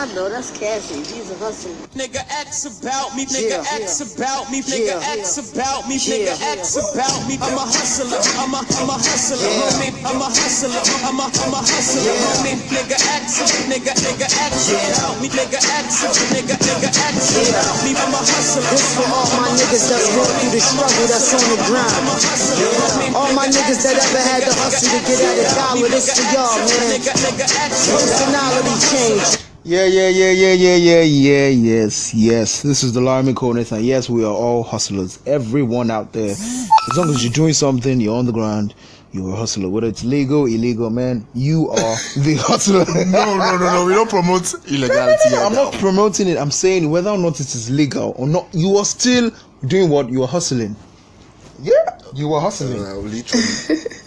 I know that's Cassie. He's a hustler. Nigga X about me, nigga Yeah, X yeah. about me, nigga Yeah, X about me, nigga. X about me. I'm a hustler, I'm a, I'm a hustler, homie. I'm a hustler, I'm a, I'm a hustler, homie. Nigga X, nigga, nigga X about me, nigga X, nigga, nigga X about me. I'm a hustler. This for all my niggas that's going through the struggle that's on the grind. All my niggas that ever had to hustle to get out of dollar. This for y'all, man. Nigga, nigga X Personality change. Yeah, yeah, yeah, yeah, yeah, yeah, yeah, yes, yes. This is the Alarming Corners, and yes, we are all hustlers. Everyone out there. As long as you're doing something, you're on the ground, you're a hustler. Whether it's legal, illegal, man, you are the hustler. No, no, no, no. We don't promote illegality. I'm not promoting it. I'm saying whether or not it is legal or not, you are still doing what you are hustling. Yeah, you are hustling. Uh, literally.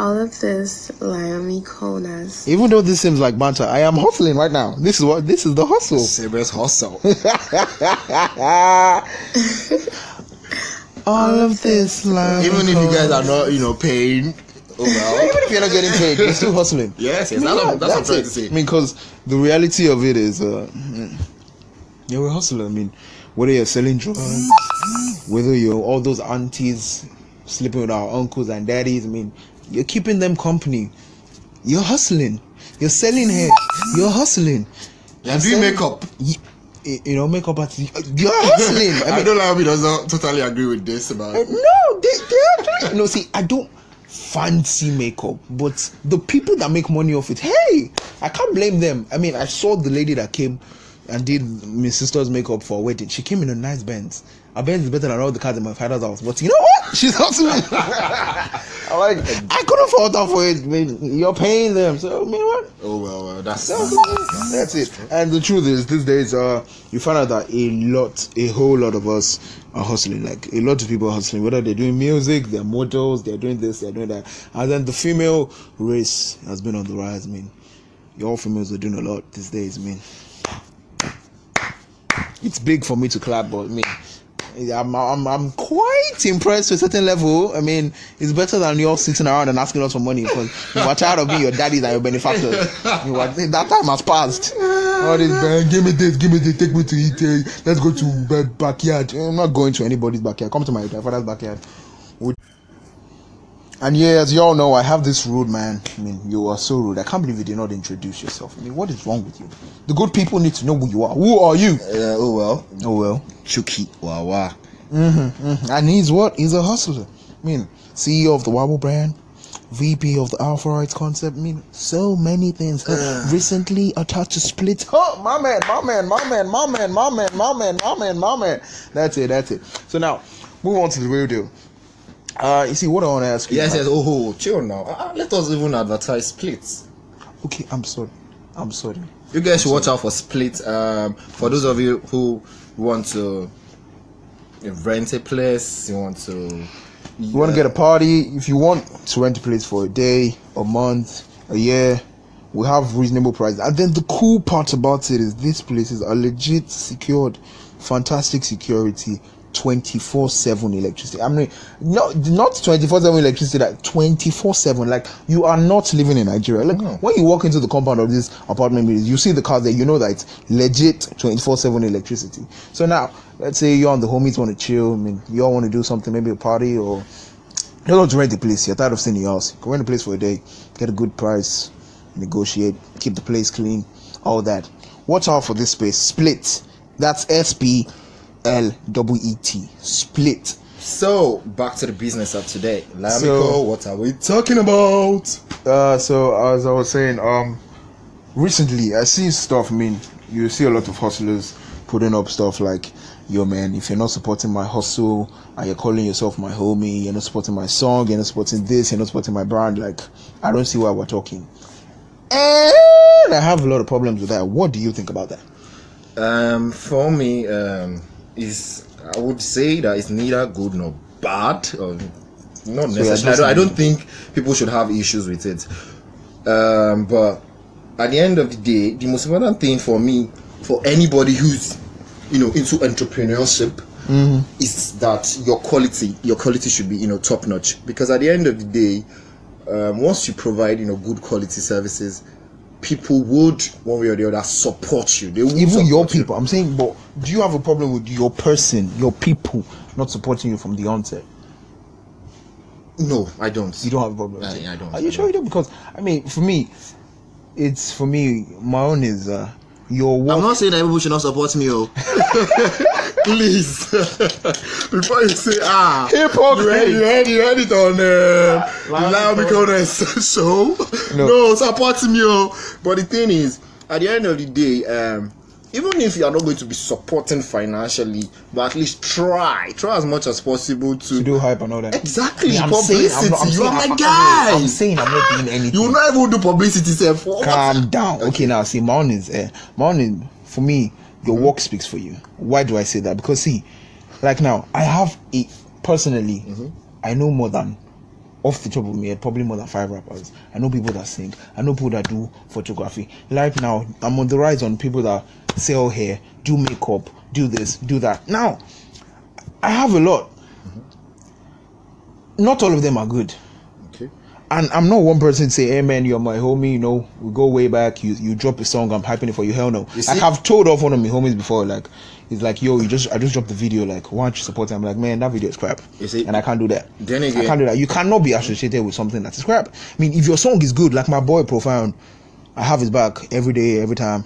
All of this Laomi Konas. Even though this seems like banter, I am hustling right now. This is what this is the hustle. Serious hustle. All of this life. Even if you guys are not, you know, paying, oh well. even if you're not getting paid, you're still hustling. Yes, yes. I mean, That's, yeah, what, that's what I'm trying it. to say. I mean, because the reality of it is, uh, yeah, we're hustling. I mean, whether you're selling drugs, whether you're all those aunties sleeping with our uncles and daddies, I mean, you're keeping them company. You're hustling. You're selling hair. You're hustling. You're doing makeup. You, you know, makeup artist. You're hustling. I I, don't know how he doesn't totally agree with this about. Uh, No, they, they actually. No, see, I don't fancy makeup, but the people that make money off it, hey, I can't blame them. I mean, I saw the lady that came and did my sister's makeup for a wedding. She came in a nice Benz. A Benz is better than all the cars in my father's house. But you know? She's hustling. I'm like, I couldn't fault her for it. I mean, you're paying them, so I mean, what? Oh well, well that's That's it. And the truth is, these days, uh, you find out that a lot, a whole lot of us are hustling. Like a lot of people are hustling, whether they're doing music, they're models, they're doing this, they're doing that. And then the female race has been on the rise. I mean, all females are doing a lot these days. I mean, it's big for me to clap, but I mean. I'm, I'm I'm quite impressed to a certain level. I mean, it's better than you all sitting around and asking us for money because you are tired of being your daddies and your benefactors. You are, that time has passed. All this, man, give me this, give me this, take me to eat. eh, let's go to bed backyard. I'm not going to anybody's backyard. Come to my, my father's backyard. Would- And yeah, as you all know, I have this rude man. I mean, you are so rude. I can't believe you did not introduce yourself. I mean, what is wrong with you? The good people need to know who you are. Who are you? Uh, oh well. Oh well. Chukkie. Wow, wow. And he's what? He's a hustler. I mean, CEO of the Wawa brand, VP of the Alpha Rights concept. I mean, so many things. Uh. Recently attached to Split. Oh, my man, my man, my man, my man, my man, my man, my man, my man. That's it, that's it. So now, move on to the real deal. Uh, you see, what I want to ask you. Yes, yes. Oh, oh, chill now. Uh, let us even advertise splits. Okay, I'm sorry. I'm sorry. You guys should watch out for Split. Um, for those of you who want to rent a place, you want to. You want to get a party? If you want to rent a place for a day, a month, a year, we have reasonable prices. And then the cool part about it is these places are legit secured, fantastic security, twenty four seven electricity. I mean, not not twenty four seven electricity, like twenty four seven. Like you are not living in Nigeria. Like when you walk into the compound of this apartment building, you see the cars there, you know that it's legit twenty four seven electricity. So now, let's say you and the homies want to chill. I mean, you all want to do something, maybe a party or you don't want to rent the place. You're tired of staying in your house. Go rent the place for a day, get a good price, negotiate, keep the place clean, all that. Watch out for this space. Split. That's S P L W E T. Split. So back to the business of today. Lamico, So- what are we talking about? Uh, so as I was saying, um, recently I see stuff. I mean, you see a lot of hustlers putting up stuff like, "Yo, man, if you're not supporting my hustle and you're calling yourself my homie, you're not supporting my song, you're not supporting this, you're not supporting my brand. Like, I don't see why we're talking." And I have a lot of problems with that. What do you think about that? Um, for me, um, is I would say that it's neither good nor bad, or not you're necessarily. I don't, I don't think people should have issues with it. Um, but at the end of the day, the most important thing for me, for anybody who's you know into entrepreneurship, is that your quality, your quality should be you know top notch. Because at the end of the day, um, once you provide you know good quality services, people would one way or the other support you. They would even your support you. people. I'm saying, but do you have a problem with your person, your people, not supporting you from the onset? No, I don't. You don't have a problem. with I- I don't, Are I you sure you don't? Because I mean, for me, it's for me. My own is uh, your work. I'm not saying that people should not support me, oh. Please, before you say ah, Hypocrite. you heard, you heard, you heard it on uh, Lion Mikona's show. No. No. support me, oh. But the thing is, at the end of the day, um, even if you are not going to be supporting financially, but at least try, try as much as possible to, to do hype and all that. exactly publicity. saying, I'm not, I'm you saying, are my guy. I'm saying I'm not doing anything. you will not even do publicity, self. Calm down. Okay, now see, own is uh, is for me. Your work speaks for you. Why do I say that? Because see, like now, I have a personally, Mm-hmm. I know more than off the top of my head, probably more than five rappers. I know people that sing. I know people that do photography. Like now, I'm on the rise on people that sell hair, do makeup, do this, do that. Now, I have a lot. Mm-hmm. Not all of them are good. And I'm not one person to say, "Hey man, you're my homie." You know, we go way back. You you drop a song, I'm hyping it for you. Hell no. You Like I've told off one of my homies before. Like, he's like, "Yo, you just I just dropped the video. Like, why don't you support it?" I'm like, "Man, that video is crap." You see- and I can't do that. Then again, I can't do that. You cannot be associated with something that is crap. I mean, if your song is good, like my boy Profound, I have his back every day, every time.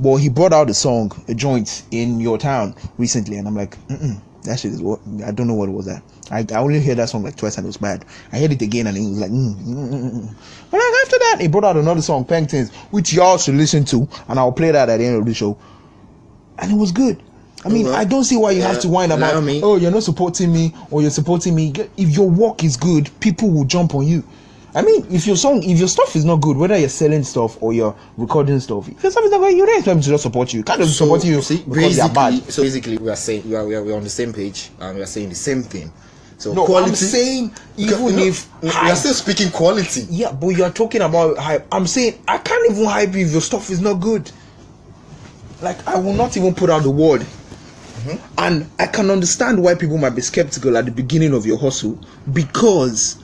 But he brought out a song, a joint in your town recently, and I'm like, Mm-mm, that shit is what I don't know what it was that. I, I only heard that song like twice and it was bad. I heard it again and it was like, mm, mm, mm, mm. But like after that, he brought out another song, Paintings, which y'all should listen to, and I'll play that at the end of the show. And it was good. I mean, Well, I don't see why you have yeah, to whine about, me. oh, you're not supporting me or you're supporting me. If your work is good, people will jump on you. I mean, if your song, if your stuff is not good, whether you're selling stuff or you're recording stuff, if your stuff is not good, you don't expect them to just support you. Can't just support you see, because they're bad. so basically, we are saying we are, we are, we are on the same page and we are saying the same thing. So No, quality. I'm saying even No, if we hype- are still speaking quality. Yeah, but you're talking about hype. I'm saying I can't even hype you if your stuff is not good. Like I will not even put out the word. Mm-hmm. And I can understand why people might be skeptical at the beginning of your hustle because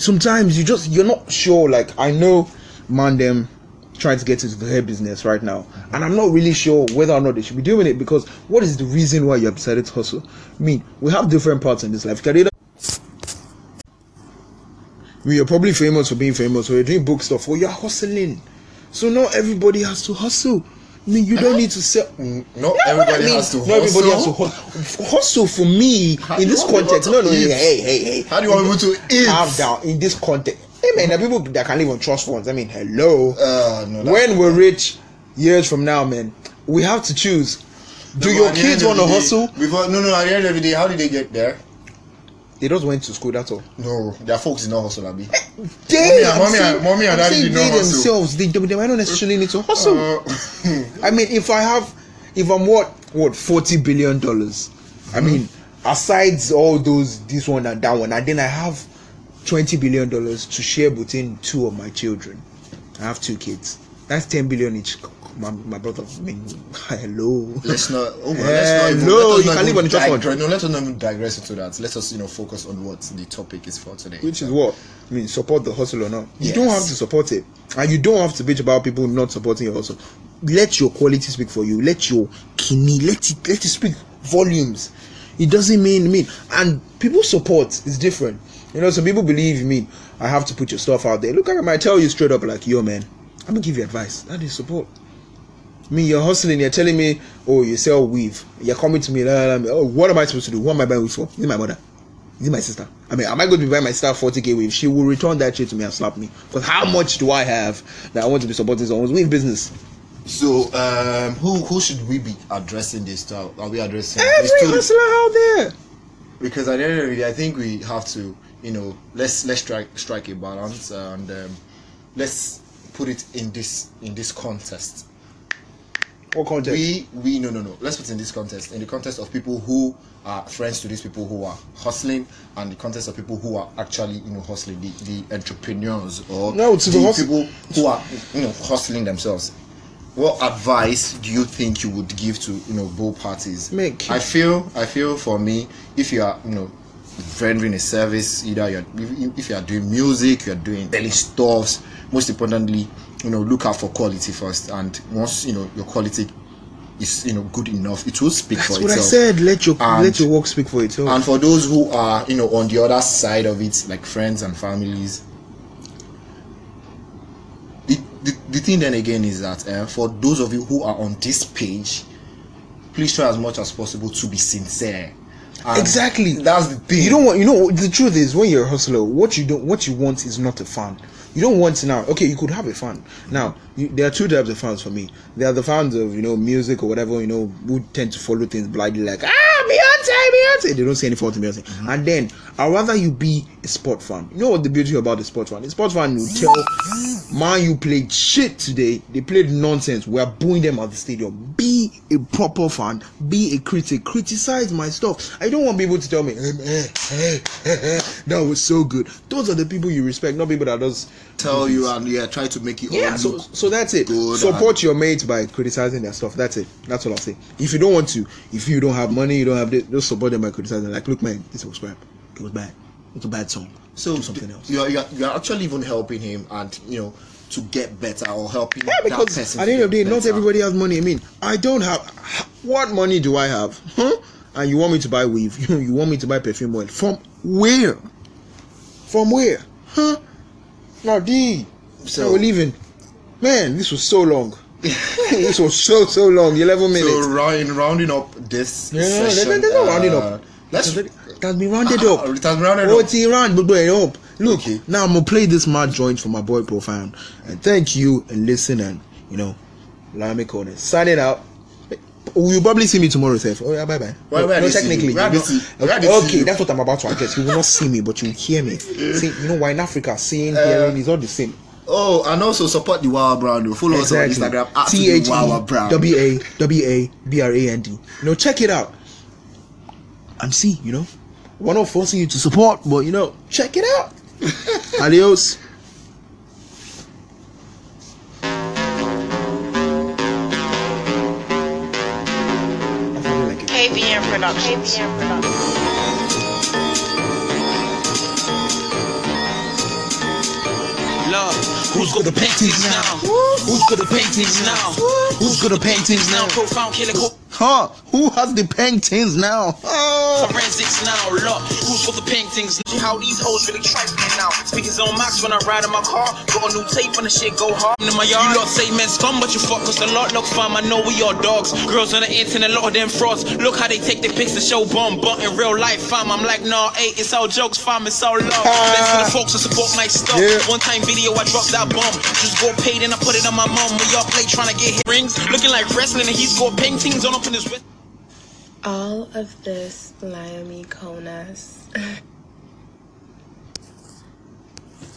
sometimes you just you're not sure. Like I know man them trying to get into hair business right now, and I'm not really sure whether or not they should be doing it because what is the reason why you decided to hustle? I mean, we have different parts in this life. I mean, you're probably famous for being famous, or you're doing book stuff, or you're hustling. So not everybody has to hustle. I mean, you don't need to sell. Not Yeah, everybody I mean, has to Not everybody has to hustle. hustle. Hustle for me How in this context. No, no, eat? hey, hey, hey. How do you want people to eat? Calm down. In this context, hey man, there are people that can live on trust funds. I mean, hello. Uh, no, when we're rich, years from now, man, we have to choose. Do No, your kids want to hustle? Before, no, no. At the end of the day, how did they get there? They just went to school. That's all. No, their folks did not hustle, Abi. They, Mommy and- mommy and- mommy and I'm daddy did they not hustle. themselves, they, they might not necessarily need to hustle. Uh, I mean, if I have, if I'm what, what, forty billion dollars. I mean, aside all those, this one and that one, and then I have twenty billion dollars to share between two of my children. I have two kids. That's ten billion each. My, my brother, I mean, hello. let's not. Oh, let's not us you can even live on the trust fund. digre- No, let us not even digress into that. Let us, you know, focus on what the topic is for today. Which is what? I mean, support the hustle or not. You Yes. don't have to support it. And you don't have to bitch about people not supporting your hustle. Let your quality speak for you. Let your kidney, let it let it speak volumes. It doesn't mean mean and people support is different. You know, some people believe me. I have to put your stuff out there. Look, I might tell you straight up, like, yo, man, I'm gonna give you advice. That is support. Me, you're hustling, you're telling me, oh, you sell weave. You're coming to me, la, la, la, oh, what am I supposed to do? What am I buying weave for? Is it my mother? Is it my sister? I mean, am I going to be buying my sister 40k weave? She will return that shit to me and slap me. Because how much do I have that I want to be supporting someone's weave business? So, um, who who should we be addressing this to? Are we addressing Every hustler out there. Because at the end of the day, I think we have to, you know, let's let's strike strike a balance and um, let's put it in this in this context. What context? We we no no no. Let's put in this context. In the context of people who are friends to these people who are hustling, and the context of people who are actually you know hustling, the, the entrepreneurs or No, the the hustle- people who are you know hustling themselves. What advice do you think you would give to you know both parties? Make- I feel I feel for me, if you are you know rendering a service. Either you're if you are doing music, you're doing daily stuffs. Most importantly, you know, look out for quality first. And once you know your quality is you know good enough, it will speak That's for what I said. Let your And- let your work speak for itself. And for those who are, you know, on the other side of it, like friends and families, the, the, the thing then again is that uh, for those of you who are on this page, please try as much as possible to be sincere. And exactly. That's the thing. You don't want. You know. The truth is, when you're a hustler, what you don't, what you want is not a fan. You don't want now. Okay, you could have a fan. Now, you, there are two types of fans for me. There are the fans of you know music or whatever. You know, who tend to follow things blindly, like ah Beyonce, Beyonce. They don't say any fault in Beyonce. Mm-hmm. And then I'd rather you be a sport fan. You know what the beauty about the sport fan? The sport fan will tell man you played shit today. They played nonsense. We are booing them at the stadium. Be a proper fan. Be a critic. Criticize my stuff. I don't want people to tell me, "Eh, eh, eh, that was so good. Those are the people you respect, not people that just tell you and yeah, try to make all yeah. So so that's it. Support your mates by criticizing their stuff. That's it. That's all I'll say. If you don't want to, if you don't have money, you don't have this, just support them by criticizing. Like, look, man, this was crap. It was bad. It's a bad song. So Do something else. You're, you're, you're actually even helping him and you know to get better or helping Yeah, that because person at the end of the day, not everybody has money. I mean, I don't have. What money do I have? Huh? And you want me to buy weave? You want me to buy perfume oil? From where? From where? Huh? Now, D. So- we're leaving. Man, this was so long. this was so so long. Eleven minutes. So round, rounding up this No, no, no, there's, session, there's no uh, rounding up. Let's It has been rounded Ah, up. it has been rounded oh, up. it's round, but up. Look, Okay. now I'm gonna play this mad joint for my boy Profound. And thank you and listen and you know, let me Lamy Corner. Signing out. Oh, you'll probably see me tomorrow, Seth. Oh yeah, bye bye. No, see technically, you? Where you know- see- where they okay, that's what I'm about to address. You will not see me, but you will hear me. See, you know why in Africa, seeing, uh, hearing is all the same. Oh, and also support the Wawa brand. Follow us on Instagram at T the H Wawa brand. W A W A B R A N D. You know, check it out and see. You know, we're not forcing you to support, but you know, check it out. Adios. I finally like it. KBN Productions. KBN Productions. Love, who's got the paintings now? Who's got the paintings now? Who's got the paintings now? Profound killer co- Huh? Who has the paintings now? Oh. forensics now. Look, who's got the paintings? How these hoes really trifling now. Speakers on max when I ride in my car. Got a new tape when the shit go hard in my yard. You lot say men scum, but you fuck us a lot. Look fam, I know we are dogs. Girls on the internet, a lot of them frauds. Look how they take their pics to show bomb. But in real life, fam, I'm like, nah, hey, it's all jokes, fam, it's all love. Ah. Best for the folks who support my stuff. Yeah. One time video, I dropped that bomb. Just got paid and I put it on my mom. We all play trying to get hit rings. Looking like wrestling and he's got paintings on up his wrist. All of this Miami Konas.